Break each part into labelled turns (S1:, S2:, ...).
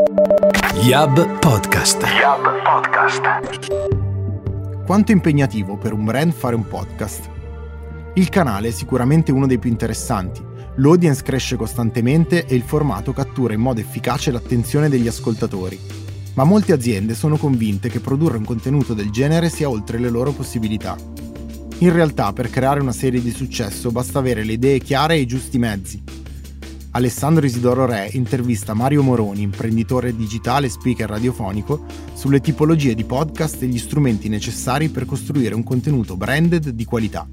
S1: Yab Podcast. Yab Podcast.
S2: Quanto è impegnativo per un brand fare un podcast? Il canale è sicuramente uno dei più interessanti. L'audience cresce costantemente e il formato cattura in modo efficace l'attenzione degli ascoltatori. Ma molte aziende sono convinte che produrre un contenuto del genere sia oltre le loro possibilità. In realtà, per creare una serie di successo basta avere le idee chiare e i giusti mezzi. Alessandro Isidoro Re intervista Mario Moroni, imprenditore digitale e speaker radiofonico, sulle tipologie di podcast e gli strumenti necessari per costruire un contenuto branded di qualità.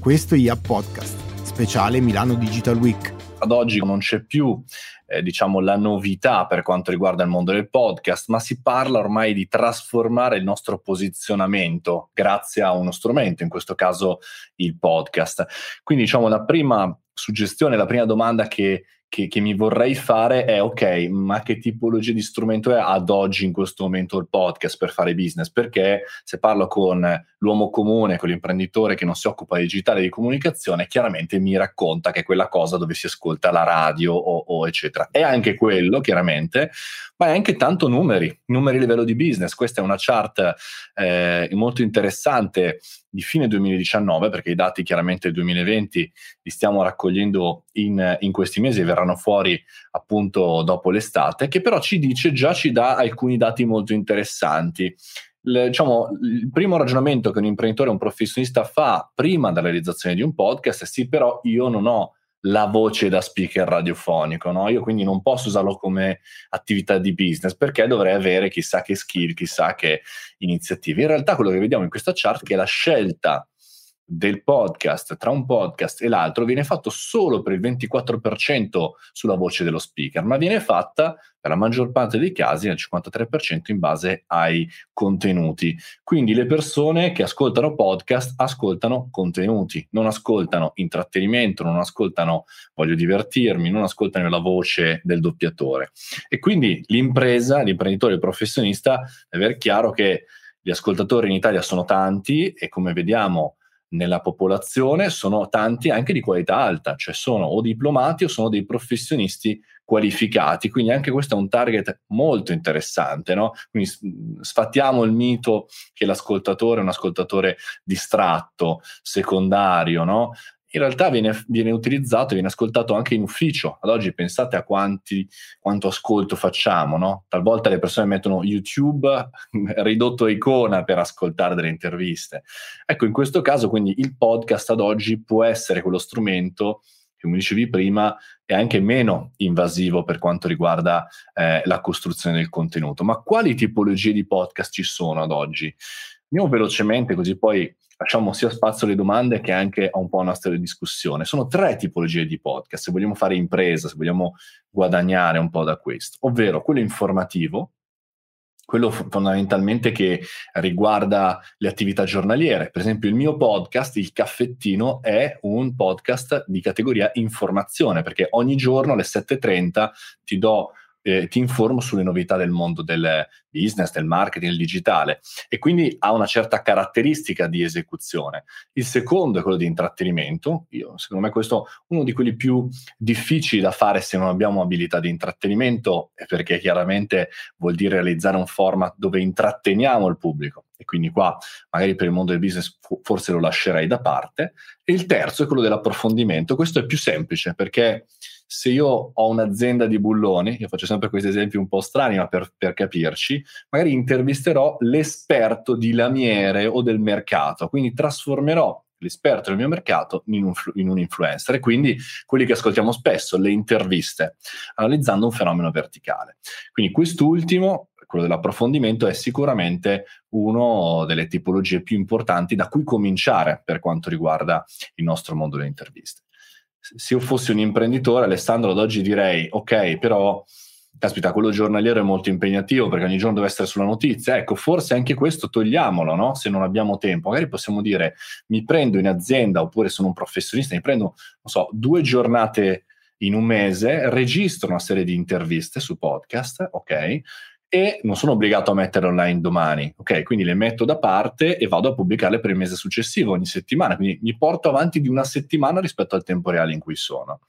S2: Questo è IA Podcast, speciale Milano Digital Week.
S3: Ad oggi non c'è più eh, diciamo la novità per quanto riguarda il mondo del podcast, ma si parla ormai di trasformare il nostro posizionamento grazie a uno strumento, in questo caso il podcast. Quindi diciamo la prima suggestione, la prima domanda che, che, che, mi vorrei fare è ok, ma che tipologia di strumento è ad oggi in questo momento il podcast per fare business? Perché se parlo con l'uomo comune, con l'imprenditore che non si occupa di digitale e di comunicazione, chiaramente mi racconta che è quella cosa dove si ascolta la radio o, o eccetera. È anche quello, chiaramente, ma è anche tanto numeri, numeri a livello di business. Questa è una chart eh, molto interessante di fine 2019, perché i dati chiaramente del 2020 li stiamo raccogliendo in, in questi mesi verranno fuori appunto dopo l'estate, che però ci dice, già ci dà alcuni dati molto interessanti. Il, diciamo, il primo ragionamento che un imprenditore, un professionista fa prima della realizzazione di un podcast è sì, però io non ho la voce da speaker radiofonico, no? Io quindi non posso usarlo come attività di business perché dovrei avere chissà che skill, chissà che iniziative. In realtà quello che vediamo in questa chart è che la scelta del podcast tra un podcast e l'altro viene fatto solo per il 24% sulla voce dello speaker, ma viene fatta per la maggior parte dei casi, nel 53% in base ai contenuti. Quindi le persone che ascoltano podcast ascoltano contenuti, non ascoltano intrattenimento, non ascoltano voglio divertirmi, non ascoltano la voce del doppiatore. E quindi l'impresa, l'imprenditore, il professionista deve avere chiaro che gli ascoltatori in Italia sono tanti e come vediamo nella popolazione sono tanti anche di qualità alta, cioè sono o diplomati o sono dei professionisti qualificati, quindi anche questo è un target molto interessante, no? Quindi sfattiamo il mito che l'ascoltatore è un ascoltatore distratto, secondario, no? In realtà viene, viene, utilizzato, viene ascoltato anche in ufficio. Ad oggi pensate a quanti, quanto ascolto facciamo, no? Talvolta le persone mettono YouTube ridotto a icona per ascoltare delle interviste. Ecco, in questo caso quindi il podcast ad oggi può essere quello strumento come dicevi prima, è anche meno invasivo per quanto riguarda eh, la costruzione del contenuto. Ma quali tipologie di podcast ci sono ad oggi? Andiamo velocemente così poi lasciamo sia spazio alle domande che anche a un po' una nostra discussione. Sono tre tipologie di podcast, se vogliamo fare impresa, se vogliamo guadagnare un po' da questo, ovvero quello informativo, quello fondamentalmente che riguarda le attività giornaliere. Per esempio il mio podcast, Il Caffettino, è un podcast di categoria informazione, perché ogni giorno alle 7.30 ti do eh, ti informo sulle novità del mondo del business, del marketing, del digitale e quindi ha una certa caratteristica di esecuzione. Il secondo è quello di intrattenimento. Io, secondo me questo è uno di quelli più difficili da fare se non abbiamo abilità di intrattenimento, perché chiaramente vuol dire realizzare un format dove intratteniamo il pubblico e quindi qua magari per il mondo del business forse lo lascerei da parte. E il terzo è quello dell'approfondimento. Questo è più semplice perché se io ho un'azienda di bulloni, io faccio sempre questi esempi un po' strani, ma per, per capirci, magari intervisterò l'esperto di lamiere o del mercato, quindi trasformerò l'esperto del mio mercato in un, in un, influencer e quindi quelli che ascoltiamo spesso, le interviste, analizzando un fenomeno verticale. Quindi quest'ultimo, quello dell'approfondimento, è sicuramente una delle tipologie più importanti da cui cominciare per quanto riguarda il nostro mondo delle interviste se io fossi un imprenditore, Alessandro, ad oggi direi, ok, però, caspita, quello giornaliero è molto impegnativo perché ogni giorno deve essere sulla notizia. Ecco, forse anche questo togliamolo, no? Se non abbiamo tempo. Magari possiamo dire, mi prendo in azienda, oppure sono un professionista, mi prendo, non so, due giornate in un mese, registro una serie di interviste su podcast, ok? E non sono obbligato a metterle online domani, ok? Quindi le metto da parte e vado a pubblicarle per il mese successivo, ogni settimana, quindi mi porto avanti di una settimana rispetto al tempo reale in cui sono.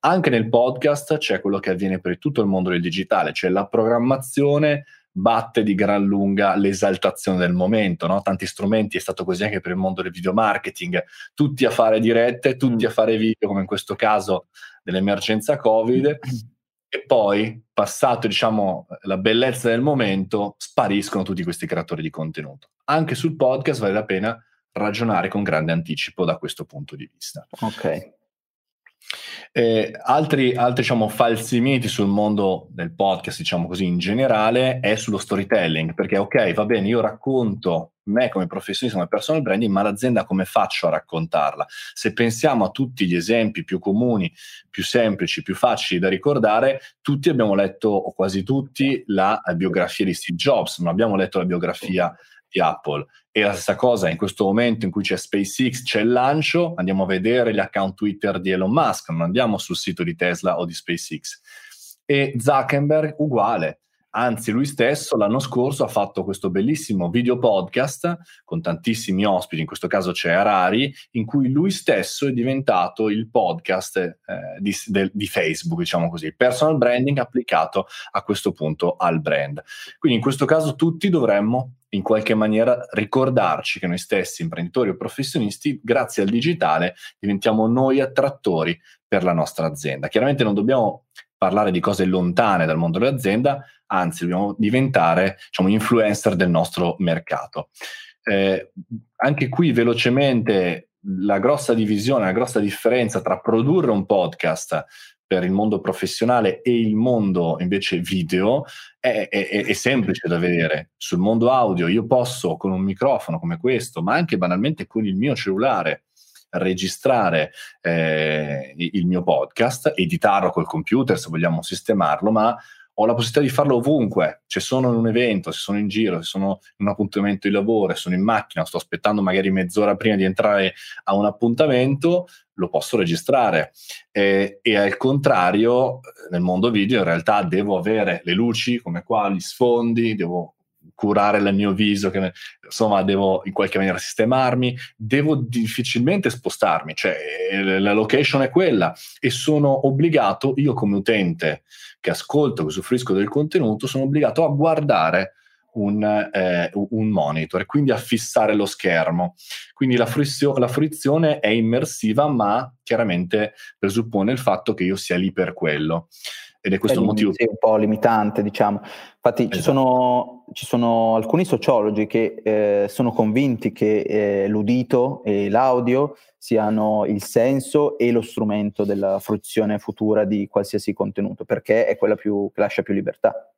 S3: Anche nel podcast c'è quello che avviene per tutto il mondo del digitale, cioè la programmazione batte di gran lunga l'esaltazione del momento, no? tanti strumenti, è stato così anche per il mondo del video marketing, tutti a fare dirette, tutti a fare video, come in questo caso dell'emergenza Covid, e poi, passato diciamo la bellezza del momento, spariscono tutti questi creatori di contenuto. Anche sul podcast vale la pena ragionare con grande anticipo da questo punto di vista.
S4: Ok.
S3: Eh, altri, altri diciamo, falsi miti sul mondo del podcast, diciamo così, in generale, è sullo storytelling, perché ok, va bene, io racconto me come professionista, come personal branding, ma l'azienda come faccio a raccontarla? Se pensiamo a tutti gli esempi più comuni, più semplici, più facili da ricordare, tutti abbiamo letto, o quasi tutti, la biografia di Steve Jobs, non abbiamo letto la biografia di Apple. E la stessa cosa in questo momento in cui c'è SpaceX, c'è il lancio, andiamo a vedere gli account Twitter di Elon Musk, non andiamo sul sito di Tesla o di SpaceX. E Zuckerberg uguale. Anzi, lui stesso l'anno scorso ha fatto questo bellissimo video podcast con tantissimi ospiti, in questo caso c'è Harari, in cui lui stesso è diventato il podcast eh, di, de, di, Facebook, diciamo così, personal branding applicato a questo punto al brand. Quindi in questo caso tutti dovremmo in qualche maniera ricordarci che noi stessi, imprenditori o professionisti, grazie al digitale diventiamo noi attrattori per la nostra azienda. Chiaramente non dobbiamo parlare di cose lontane dal mondo dell'azienda, anzi dobbiamo diventare diciamo, influencer del nostro mercato. Eh, anche qui velocemente la grossa divisione, la grossa differenza tra produrre un podcast per il mondo professionale e il mondo invece video è, è, è, semplice da vedere. Sul mondo audio io posso con un microfono come questo, ma anche banalmente con il mio cellulare, registrare eh, il mio podcast, editarlo col computer se vogliamo sistemarlo, ma ho la possibilità di farlo ovunque, se sono in un evento, se sono in giro, se sono in un appuntamento di lavoro, sono in macchina, sto aspettando magari mezz'ora prima di entrare a un appuntamento, lo posso registrare. E, e al contrario, nel mondo video in realtà devo avere le luci come qua, gli sfondi, devo curare il mio viso, che, insomma devo in qualche maniera sistemarmi, devo difficilmente spostarmi, cioè la location è quella e sono obbligato, io come utente che ascolto, che usufruisco del contenuto, sono obbligato a guardare un, eh, un monitor e quindi a fissare lo schermo. Quindi la, fruizio- la fruizione è immersiva, ma chiaramente presuppone il fatto che io sia lì per quello ed è questo
S4: è
S3: il motivo.
S4: Sì, un po' limitante, diciamo. Infatti esatto. ci, sono, ci, sono, alcuni sociologi che eh, sono convinti che eh, l'udito e l'audio siano il senso e lo strumento della fruizione futura di qualsiasi contenuto, perché è quella più, che lascia più libertà.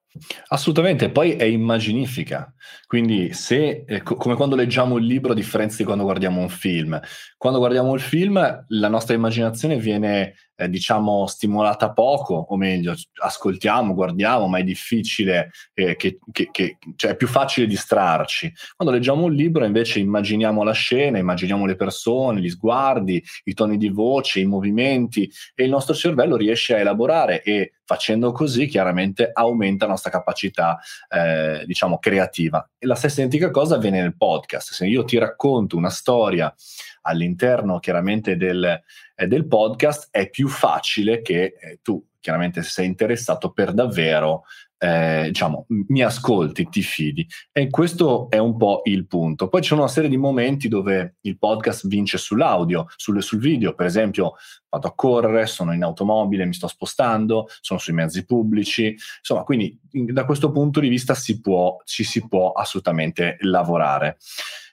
S3: Assolutamente, poi è immaginifica, quindi se, eh, co- come quando leggiamo un libro a differenza di quando guardiamo un film, quando guardiamo il film la nostra immaginazione viene eh, diciamo stimolata poco, o meglio, ascoltiamo, guardiamo, ma è difficile, eh, che, che, che, cioè è più facile distrarci. Quando leggiamo un libro invece immaginiamo la scena, immaginiamo le persone, gli sguardi, i toni di voce, i movimenti e il nostro cervello riesce a elaborare e facendo così chiaramente aumenta la nostra capacità eh, diciamo creativa. E la stessa identica cosa avviene nel podcast. Se io ti racconto una storia all'interno chiaramente del, eh, del podcast, è più facile che eh, tu, chiaramente se sei interessato per davvero, eh, diciamo, mi ascolti, ti fidi. E questo è un po' il punto. Poi c'è una serie di momenti dove il podcast vince sull'audio, sul, sul video, per esempio vado a correre, sono in automobile, mi sto spostando, sono sui mezzi pubblici, insomma, quindi da questo punto di vista si può, ci si può assolutamente lavorare.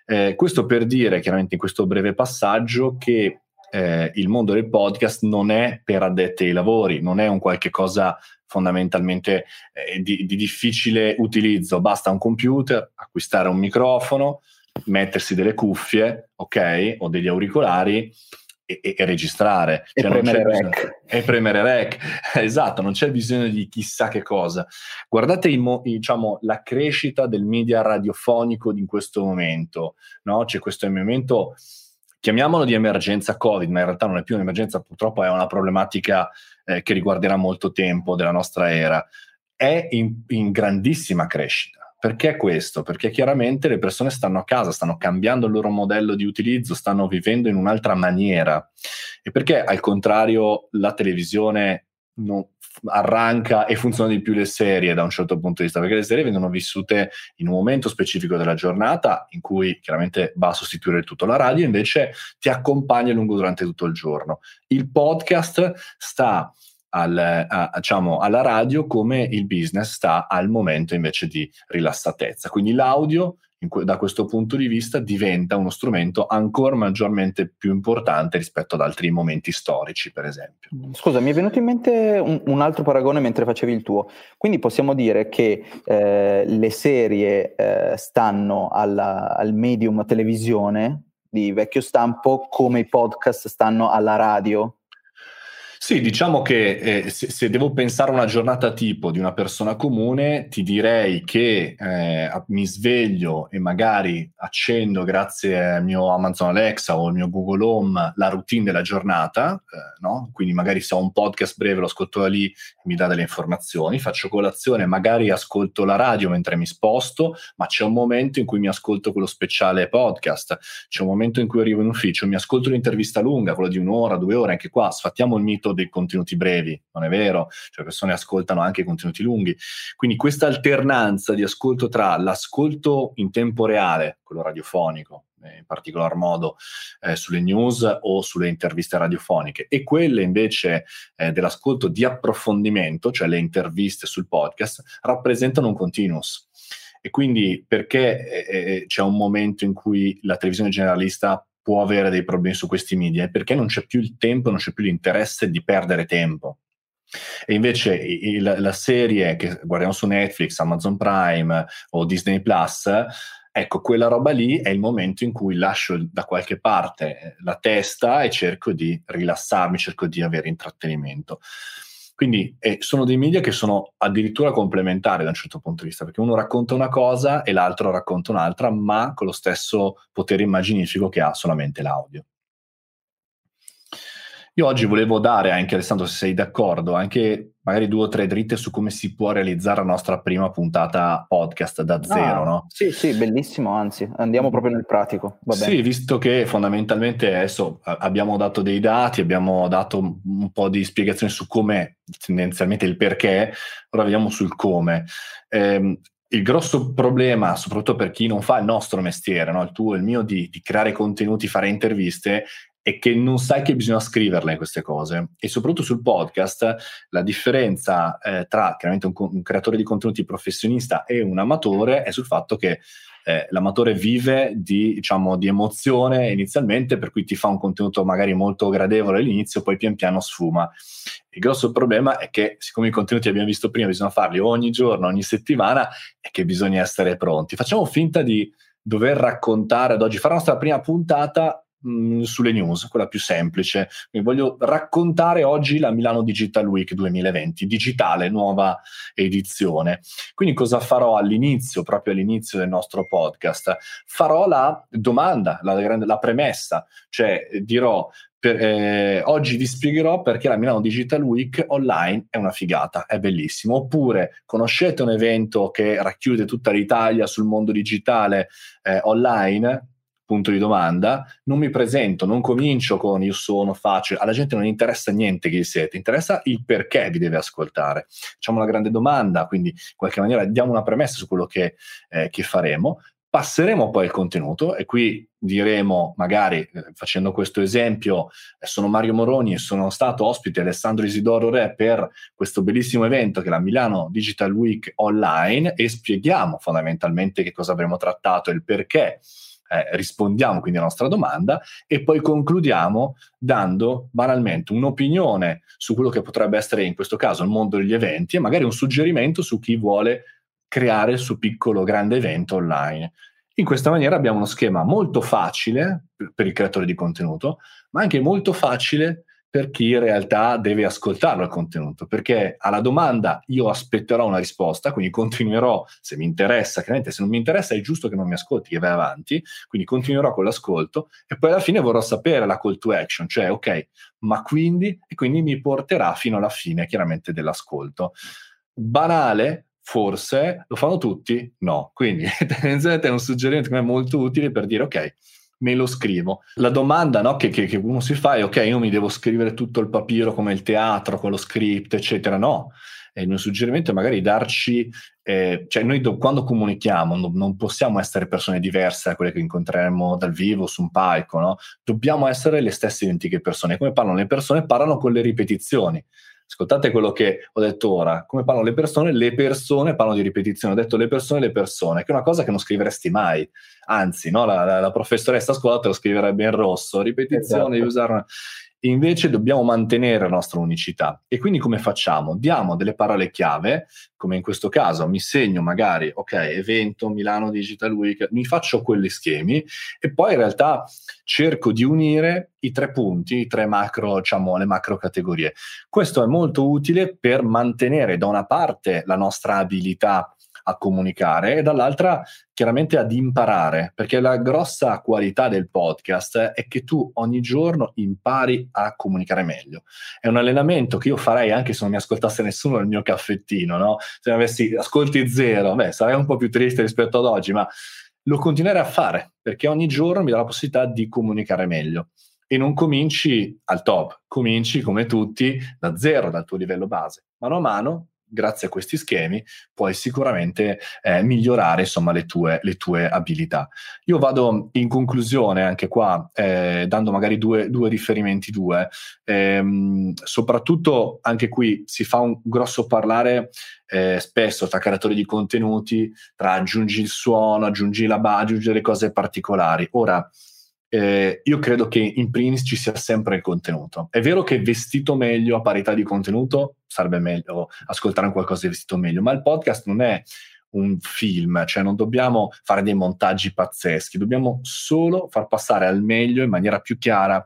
S3: Eh, questo per dire chiaramente in questo breve passaggio che eh, il mondo del podcast non è per addetti ai lavori, non è un qualche cosa fondamentalmente eh, di, di, difficile utilizzo, basta un computer, acquistare un microfono, mettersi delle cuffie, ok, o degli auricolari e, e, e registrare.
S4: E cioè premere rec.
S3: E premere rec, esatto, non c'è bisogno di chissà che cosa. Guardate i, diciamo, la crescita del media radiofonico in questo momento, no? C'è questo momento, chiamiamolo di emergenza Covid, ma in realtà non è più un'emergenza, purtroppo è una problematica eh, che riguarderà molto tempo della nostra era. È in, in grandissima crescita Perché questo? Perché chiaramente le persone stanno a casa, stanno cambiando il loro modello di utilizzo, stanno vivendo in un'altra maniera. E perché al contrario la televisione non arranca e funziona di più le serie da un certo punto di vista, perché le serie vengono vissute in un momento specifico della giornata in cui chiaramente va a sostituire tutto. La radio invece ti accompagna lungo durante tutto il giorno. Il podcast sta al, a, diciamo, alla radio come il business sta al momento invece di rilassatezza. Quindi l'audio da questo punto di vista diventa uno strumento ancora maggiormente più importante rispetto ad altri momenti storici, per esempio.
S4: Scusa, mi è venuto in mente un, un altro paragone mentre facevi il tuo. Quindi possiamo dire che eh, le serie eh, stanno alla, al medium televisione di vecchio stampo come i podcast stanno alla radio
S3: sì, diciamo che eh, se, se, devo pensare a una giornata tipo di una persona comune, ti direi che eh, mi sveglio e magari accendo grazie al mio Amazon Alexa o al mio Google Home la routine della giornata, eh, no? quindi magari se ho un podcast breve lo ascolto da lì, mi dà delle informazioni, faccio colazione, magari ascolto la radio mentre mi sposto, ma c'è un momento in cui mi ascolto quello speciale podcast, c'è un momento in cui arrivo in ufficio, mi ascolto un'intervista lunga, quella di un'ora, due ore, anche qua sfattiamo il mito dei contenuti brevi, non è vero, cioè le persone ascoltano anche i contenuti lunghi. Quindi questa alternanza di ascolto tra l'ascolto in tempo reale, quello radiofonico, eh, in particolar modo eh, sulle news o sulle interviste radiofoniche, e quelle invece eh, dell'ascolto di approfondimento, cioè le interviste sul podcast, rappresentano un continuous. E quindi perché eh, eh, c'è un momento in cui la televisione generalista può avere dei problemi su questi media, è perché non c'è più il tempo, non c'è più l'interesse di perdere tempo. E invece il, la serie che guardiamo su Netflix, Amazon Prime o Disney Plus, ecco, quella roba lì è il momento in cui lascio da qualche parte la testa e cerco di rilassarmi, cerco di avere intrattenimento. Quindi eh, sono dei media che sono addirittura complementari da un certo punto di vista, perché uno racconta una cosa e l'altro racconta un'altra, ma con lo stesso potere immaginifico che ha solamente l'audio. Io oggi volevo dare anche, Alessandro, se sei d'accordo, anche magari due o tre dritte su come si può realizzare la nostra prima puntata podcast da zero, ah, no?
S4: Sì, sì, bellissimo, anzi, andiamo proprio nel pratico.
S3: Sì, visto che fondamentalmente adesso abbiamo dato dei dati, abbiamo dato un po' di spiegazioni su come, tendenzialmente il perché, ora vediamo sul come. Eh, il grosso problema, soprattutto per chi non fa il nostro mestiere, no? il tuo e il mio, di, di, creare contenuti, fare interviste, è che non sai che bisogna scriverle queste cose. E soprattutto sul podcast la differenza eh, tra chiaramente un, un, creatore di contenuti professionista e un amatore è sul fatto che eh, l'amatore vive di, diciamo, di emozione inizialmente per cui ti fa un contenuto magari molto gradevole all'inizio poi pian piano sfuma. Il grosso problema è che siccome i contenuti abbiamo visto prima bisogna farli ogni giorno, ogni settimana e che bisogna essere pronti. Facciamo finta di dover raccontare ad oggi fare la nostra prima puntata mh, sulle news, quella più semplice. Quindi voglio raccontare oggi la Milano Digital Week 2020, digitale, nuova edizione. Quindi cosa farò all'inizio, proprio all'inizio del nostro podcast? Farò la domanda, la, la premessa, cioè dirò per, eh, oggi vi spiegherò perché la Milano Digital Week online è una figata, è bellissimo. Oppure conoscete un evento che racchiude tutta l'Italia sul mondo digitale eh, online? Punto di domanda, non mi presento, non comincio con io sono, faccio, alla gente non interessa niente chi siete, interessa il perché vi deve ascoltare. Facciamo una grande domanda, quindi in qualche maniera diamo una premessa su quello che, eh, che faremo, passeremo poi al contenuto e qui diremo, magari eh, facendo questo esempio, eh, sono Mario Moroni e sono stato ospite Alessandro Isidoro Re per questo bellissimo evento che è la Milano Digital Week Online e spieghiamo fondamentalmente che cosa avremo trattato e il perché eh, rispondiamo quindi alla nostra domanda e poi concludiamo dando banalmente un'opinione su quello che potrebbe essere in questo caso il mondo degli eventi e magari un suggerimento su chi vuole creare il suo piccolo grande evento online. In questa maniera abbiamo uno schema molto facile per il creatore di contenuto, ma anche molto facile per chi in realtà deve ascoltarlo il contenuto, perché alla domanda io aspetterò una risposta, quindi continuerò, se mi interessa, chiaramente se non mi interessa è giusto che non mi ascolti, che vai avanti, quindi continuerò con l'ascolto e poi alla fine vorrò sapere la call to action, cioè ok, ma quindi, e quindi mi porterà fino alla fine chiaramente dell'ascolto. Banale, Forse lo fanno tutti? No. Quindi tendenzialmente è un suggerimento che è molto utile per dire ok, me lo scrivo. La domanda no, che, che, uno si fa è ok, io mi devo scrivere tutto il papiro come il teatro, con lo script, eccetera. No. E il mio suggerimento è magari darci, eh, cioè noi do, quando comunichiamo non, non, possiamo essere persone diverse da quelle che incontreremo dal vivo su un palco, no? dobbiamo essere le stesse identiche persone. Come parlano le persone? Parlano con le ripetizioni. Ascoltate quello che ho detto ora, come parlano le persone, le persone parlano di ripetizione, ho detto le persone, le persone, che è una cosa che non scriveresti mai, anzi, no? la, la, la, professoressa a scuola te lo scriverebbe in rosso, ripetizione, esatto. usare una... Invece dobbiamo mantenere la nostra unicità. E quindi come facciamo? Diamo delle parole chiave, come in questo caso mi segno magari, ok, evento Milano Digital Week, mi faccio quegli schemi e poi in realtà cerco di unire i tre punti, i tre macro, diciamo, le macro categorie. Questo è molto utile per mantenere da una parte la nostra abilità a comunicare e dall'altra chiaramente ad imparare, perché la grossa qualità del podcast è che tu ogni giorno impari a comunicare meglio. È un allenamento che io farei anche se non mi ascoltasse nessuno nel mio caffettino, no? Se mi avessi ascolti zero, beh, sarei un po' più triste rispetto ad oggi, ma lo continuerei a fare perché ogni giorno mi dà la possibilità di comunicare meglio e non cominci al top, cominci come tutti da zero, dal tuo livello base. Mano a mano grazie a questi schemi puoi sicuramente eh, migliorare insomma le tue, le tue, abilità. Io vado in conclusione anche qua eh, dando magari due, due riferimenti, due, ehm, soprattutto anche qui si fa un grosso parlare eh, spesso tra creatori di contenuti, tra aggiungi il suono, aggiungi la base, aggiungi le cose particolari. Ora, eh, io credo che in primis ci sia sempre il contenuto. È vero che vestito meglio a parità di contenuto sarebbe meglio ascoltare un qualcosa di vestito meglio, ma il podcast non è un film, cioè non dobbiamo fare dei montaggi pazzeschi, dobbiamo solo far passare al meglio in maniera più chiara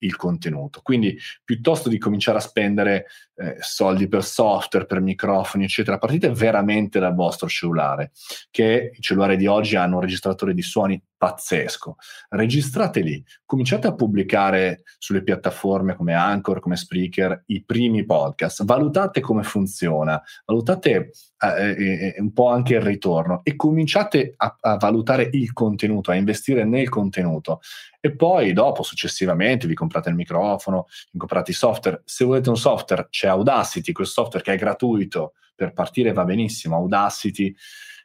S3: il contenuto. Quindi piuttosto di cominciare a spendere eh, soldi per software, per microfoni, eccetera, partite veramente dal vostro cellulare, che i cellulari di oggi hanno un registratore di suoni pazzesco. Registrate lì, cominciate a pubblicare sulle piattaforme come Anchor, come Spreaker, i primi podcast, valutate come funziona, valutate eh, eh, eh un po' anche il ritorno e cominciate a, a valutare il contenuto, a investire nel contenuto e poi dopo successivamente vi comprate il microfono, vi comprate i software. Se volete un software c'è Audacity, quel software che è gratuito per partire va benissimo, Audacity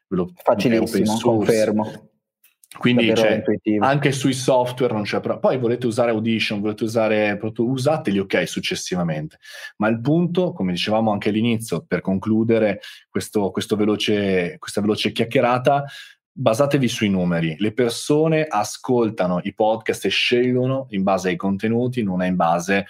S4: ve lo facilissimo, confermo.
S3: Quindi cioè, anche sui software non c'è però. Poi volete usare Audition, volete usare usateli ok successivamente. Ma il punto, come dicevamo anche all'inizio, per concludere questo, questo veloce, questa veloce chiacchierata, basatevi sui numeri. Le persone ascoltano i podcast e scelgono in base ai contenuti, non è in base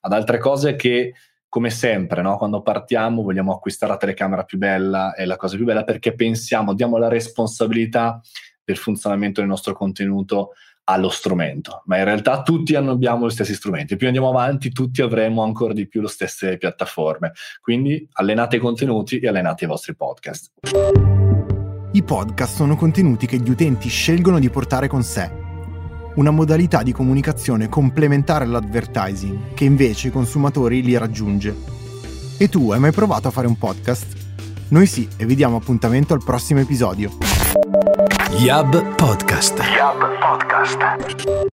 S3: ad altre cose che, come sempre, no? quando partiamo vogliamo acquistare la telecamera più bella e la cosa più bella perché pensiamo, diamo la responsabilità del funzionamento del nostro contenuto allo strumento, ma in realtà tutti abbiamo gli stessi strumenti. Più andiamo avanti, tutti avremo ancora di più le stesse piattaforme. Quindi allenate i contenuti e allenate i vostri podcast.
S2: I podcast sono contenuti che gli utenti scelgono di portare con sé. Una modalità di comunicazione complementare all'advertising che invece i consumatori li raggiunge. E tu hai mai provato a fare un podcast? Noi sì, e vi diamo appuntamento al prossimo episodio.
S1: Yab Podcast. Yab Podcast.